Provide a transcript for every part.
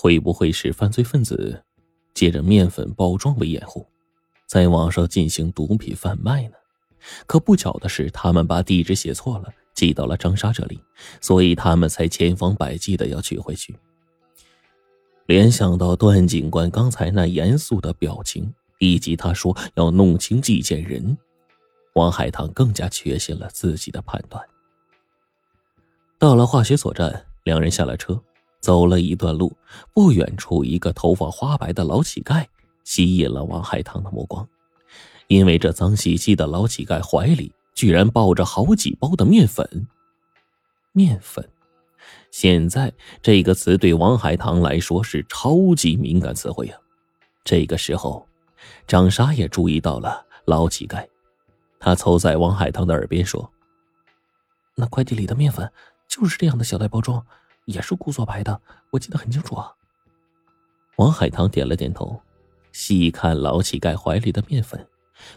会不会是犯罪分子借着面粉包装为掩护，在网上进行毒品贩卖呢？可不巧的是，他们把地址写错了，寄到了张莎这里，所以他们才千方百计的要取回去。联想到段警官刚才那严肃的表情，以及他说要弄清寄件人，王海棠更加确信了自己的判断。到了化学所站，两人下了车。走了一段路，不远处一个头发花白的老乞丐吸引了王海棠的目光，因为这脏兮兮的老乞丐怀里居然抱着好几包的面粉。面粉，现在这个词对王海棠来说是超级敏感词汇啊！这个时候，张莎也注意到了老乞丐，他凑在王海棠的耳边说：“那快递里的面粉就是这样的小袋包装。”也是顾作白的，我记得很清楚啊。王海棠点了点头，细看老乞丐怀里的面粉，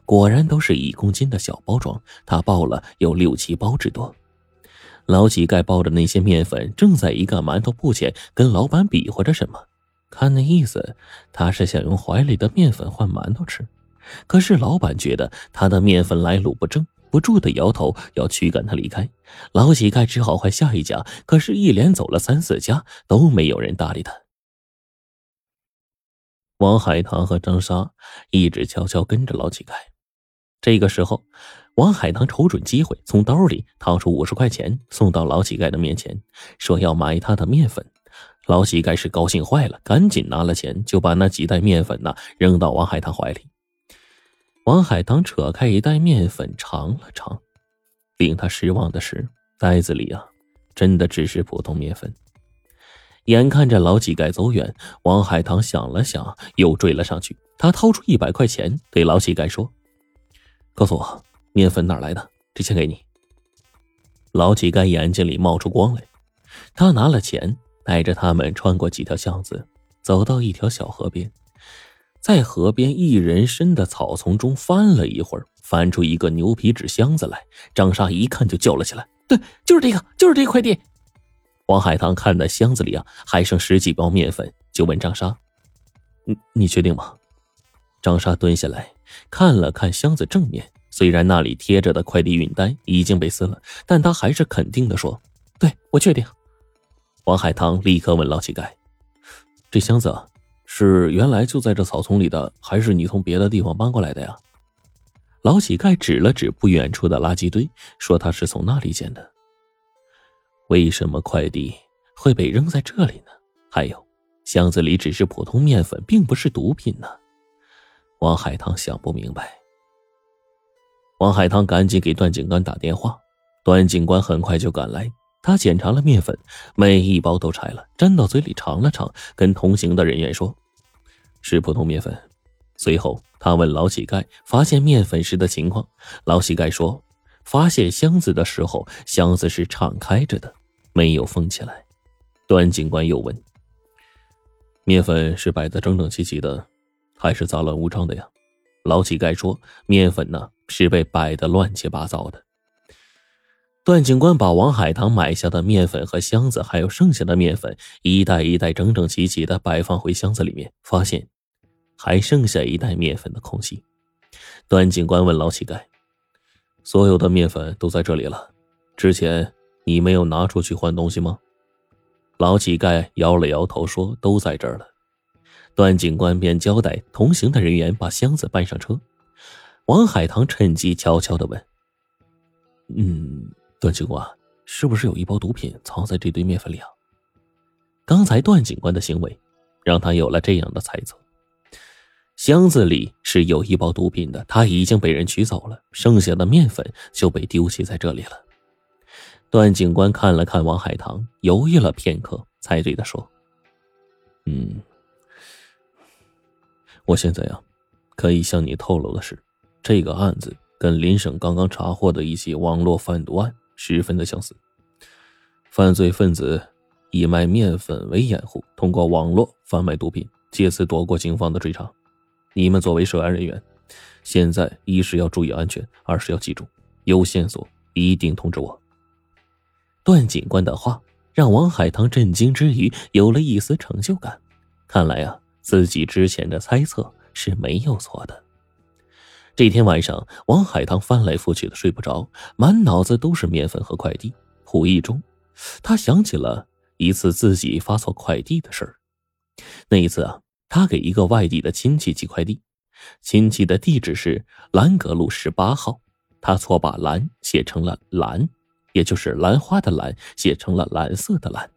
果然都是一公斤的小包装，他抱了有六七包之多。老乞丐抱着那些面粉，正在一个馒头铺前跟老板比划着什么，看那意思，他是想用怀里的面粉换馒头吃。可是老板觉得他的面粉来路不正。不住的摇头，要驱赶他离开。老乞丐只好换下一家，可是，一连走了三四家，都没有人搭理他。王海棠和张莎一直悄悄跟着老乞丐。这个时候，王海棠瞅准机会，从兜里掏出五十块钱，送到老乞丐的面前，说要买他的面粉。老乞丐是高兴坏了，赶紧拿了钱，就把那几袋面粉呢扔到王海棠怀里。王海棠扯开一袋面粉尝了尝，令他失望的是，袋子里啊，真的只是普通面粉。眼看着老乞丐走远，王海棠想了想，又追了上去。他掏出一百块钱，对老乞丐说：“告诉我，面粉哪来的？这钱给你。”老乞丐眼睛里冒出光来，他拿了钱，带着他们穿过几条巷子，走到一条小河边。在河边一人深的草丛中翻了一会儿，翻出一个牛皮纸箱子来。张莎一看就叫了起来：“对，就是这个，就是这快递。”王海棠看的箱子里啊还剩十几包面粉，就问张莎：“你你确定吗？”张莎蹲下来看了看箱子正面，虽然那里贴着的快递运单已经被撕了，但他还是肯定的说：“对我确定。”王海棠立刻问老乞丐：“这箱子？”是原来就在这草丛里的，还是你从别的地方搬过来的呀？老乞丐指了指不远处的垃圾堆，说他是从那里捡的。为什么快递会被扔在这里呢？还有，箱子里只是普通面粉，并不是毒品呢？王海棠想不明白。王海棠赶紧给段警官打电话，段警官很快就赶来。他检查了面粉，每一包都拆了，粘到嘴里尝了尝，跟同行的人员说：“是普通面粉。”随后，他问老乞丐发现面粉时的情况。老乞丐说：“发现箱子的时候，箱子是敞开着的，没有封起来。”段警官又问：“面粉是摆的整整齐齐的，还是杂乱无章的呀？”老乞丐说：“面粉呢，是被摆的乱七八糟的。”段警官把王海棠买下的面粉和箱子，还有剩下的面粉，一袋一袋整整齐齐的摆放回箱子里面，发现还剩下一袋面粉的空隙。段警官问老乞丐：“所有的面粉都在这里了，之前你没有拿出去换东西吗？”老乞丐摇了摇头说：“都在这儿了。”段警官便交代同行的人员把箱子搬上车。王海棠趁机悄悄的问：“嗯。”段警官，是不是有一包毒品藏在这堆面粉里啊？刚才段警官的行为，让他有了这样的猜测。箱子里是有一包毒品的，他已经被人取走了，剩下的面粉就被丢弃在这里了。段警官看了看王海棠，犹豫了片刻，才对他说：“嗯，我现在呀，可以向你透露的是，这个案子跟林省刚刚查获的一起网络贩毒案。”十分的相似，犯罪分子以卖面粉为掩护，通过网络贩卖毒品，借此躲过警方的追查。你们作为涉案人员，现在一是要注意安全，二是要记住，有线索一定通知我。段警官的话让王海棠震惊之余有了一丝成就感，看来啊，自己之前的猜测是没有错的。这天晚上，王海棠翻来覆去的睡不着，满脑子都是面粉和快递。无意中，他想起了一次自己发错快递的事儿。那一次啊，他给一个外地的亲戚寄快递，亲戚的地址是兰阁路十八号，他错把“兰”写成了“蓝”，也就是兰花的“兰”写成了蓝色的“蓝”。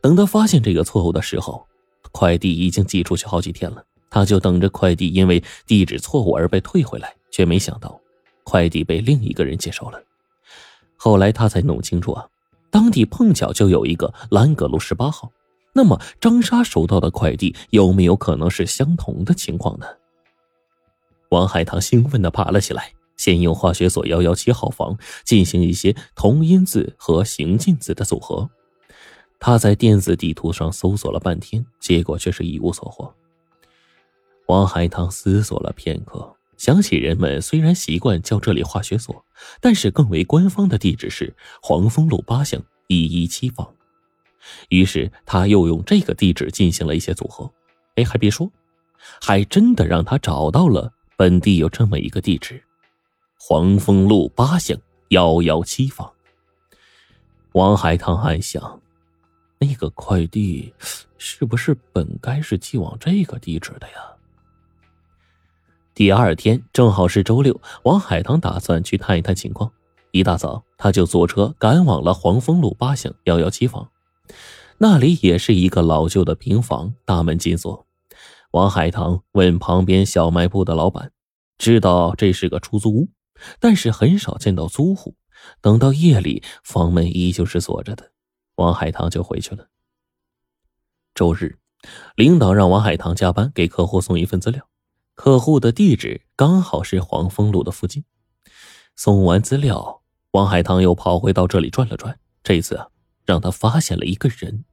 等他发现这个错误的时候，快递已经寄出去好几天了。他就等着快递因为地址错误而被退回来，却没想到快递被另一个人接收了。后来他才弄清楚啊，当地碰巧就有一个兰阁路十八号。那么张莎收到的快递有没有可能是相同的情况呢？王海棠兴奋地爬了起来，先用化学所幺幺七号房进行一些同音字和行进字的组合。他在电子地图上搜索了半天，结果却是一无所获。王海棠思索了片刻，想起人们虽然习惯叫这里化学所，但是更为官方的地址是黄风路八巷一一七房。于是他又用这个地址进行了一些组合。哎，还别说，还真的让他找到了本地有这么一个地址：黄风路八巷幺幺七房。王海棠暗想，那个快递是不是本该是寄往这个地址的呀？第二天正好是周六，王海棠打算去探一探情况。一大早，他就坐车赶往了黄风路八巷幺幺七房，那里也是一个老旧的平房，大门紧锁。王海棠问旁边小卖部的老板，知道这是个出租屋，但是很少见到租户。等到夜里，房门依旧是锁着的，王海棠就回去了。周日，领导让王海棠加班给客户送一份资料。客户的地址刚好是黄风路的附近。送完资料，王海棠又跑回到这里转了转。这一次啊，让他发现了一个人，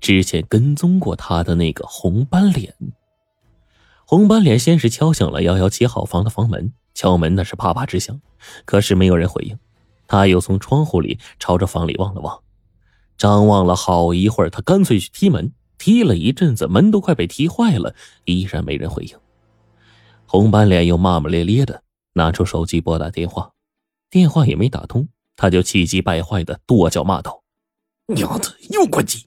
之前跟踪过他的那个红斑脸。红斑脸先是敲响了幺幺七号房的房门，敲门那是啪啪直响，可是没有人回应。他又从窗户里朝着房里望了望，张望了好一会儿，他干脆去踢门，踢了一阵子，门都快被踢坏了，依然没人回应。红斑脸又骂骂咧咧的拿出手机拨打电话，电话也没打通，他就气急败坏的跺脚骂道：“娘的，又关机！”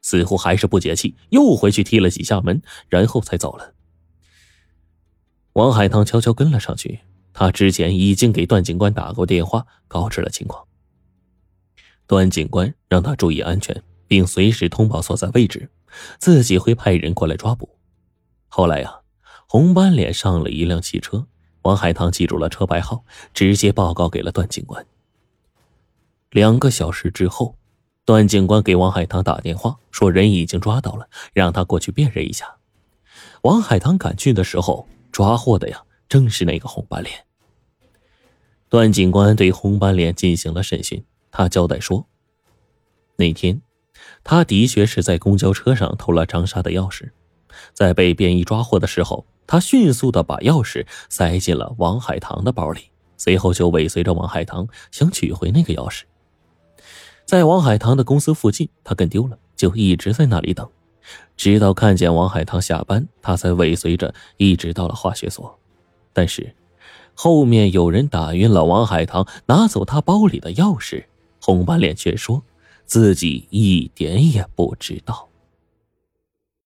似乎还是不解气，又回去踢了几下门，然后才走了。王海棠悄悄跟了上去，他之前已经给段警官打过电话，告知了情况。段警官让他注意安全，并随时通报所在位置，自己会派人过来抓捕。后来呀。红斑脸上了一辆汽车，王海棠记住了车牌号，直接报告给了段警官。两个小时之后，段警官给王海棠打电话，说人已经抓到了，让他过去辨认一下。王海棠赶去的时候，抓获的呀正是那个红斑脸。段警官对红斑脸进行了审讯，他交代说，那天他的确是在公交车上偷了张莎的钥匙，在被便衣抓获的时候。他迅速的把钥匙塞进了王海棠的包里，随后就尾随着王海棠想取回那个钥匙。在王海棠的公司附近，他跟丢了，就一直在那里等，直到看见王海棠下班，他才尾随着一直到了化学所。但是，后面有人打晕了王海棠，拿走他包里的钥匙，红斑脸却说自己一点也不知道。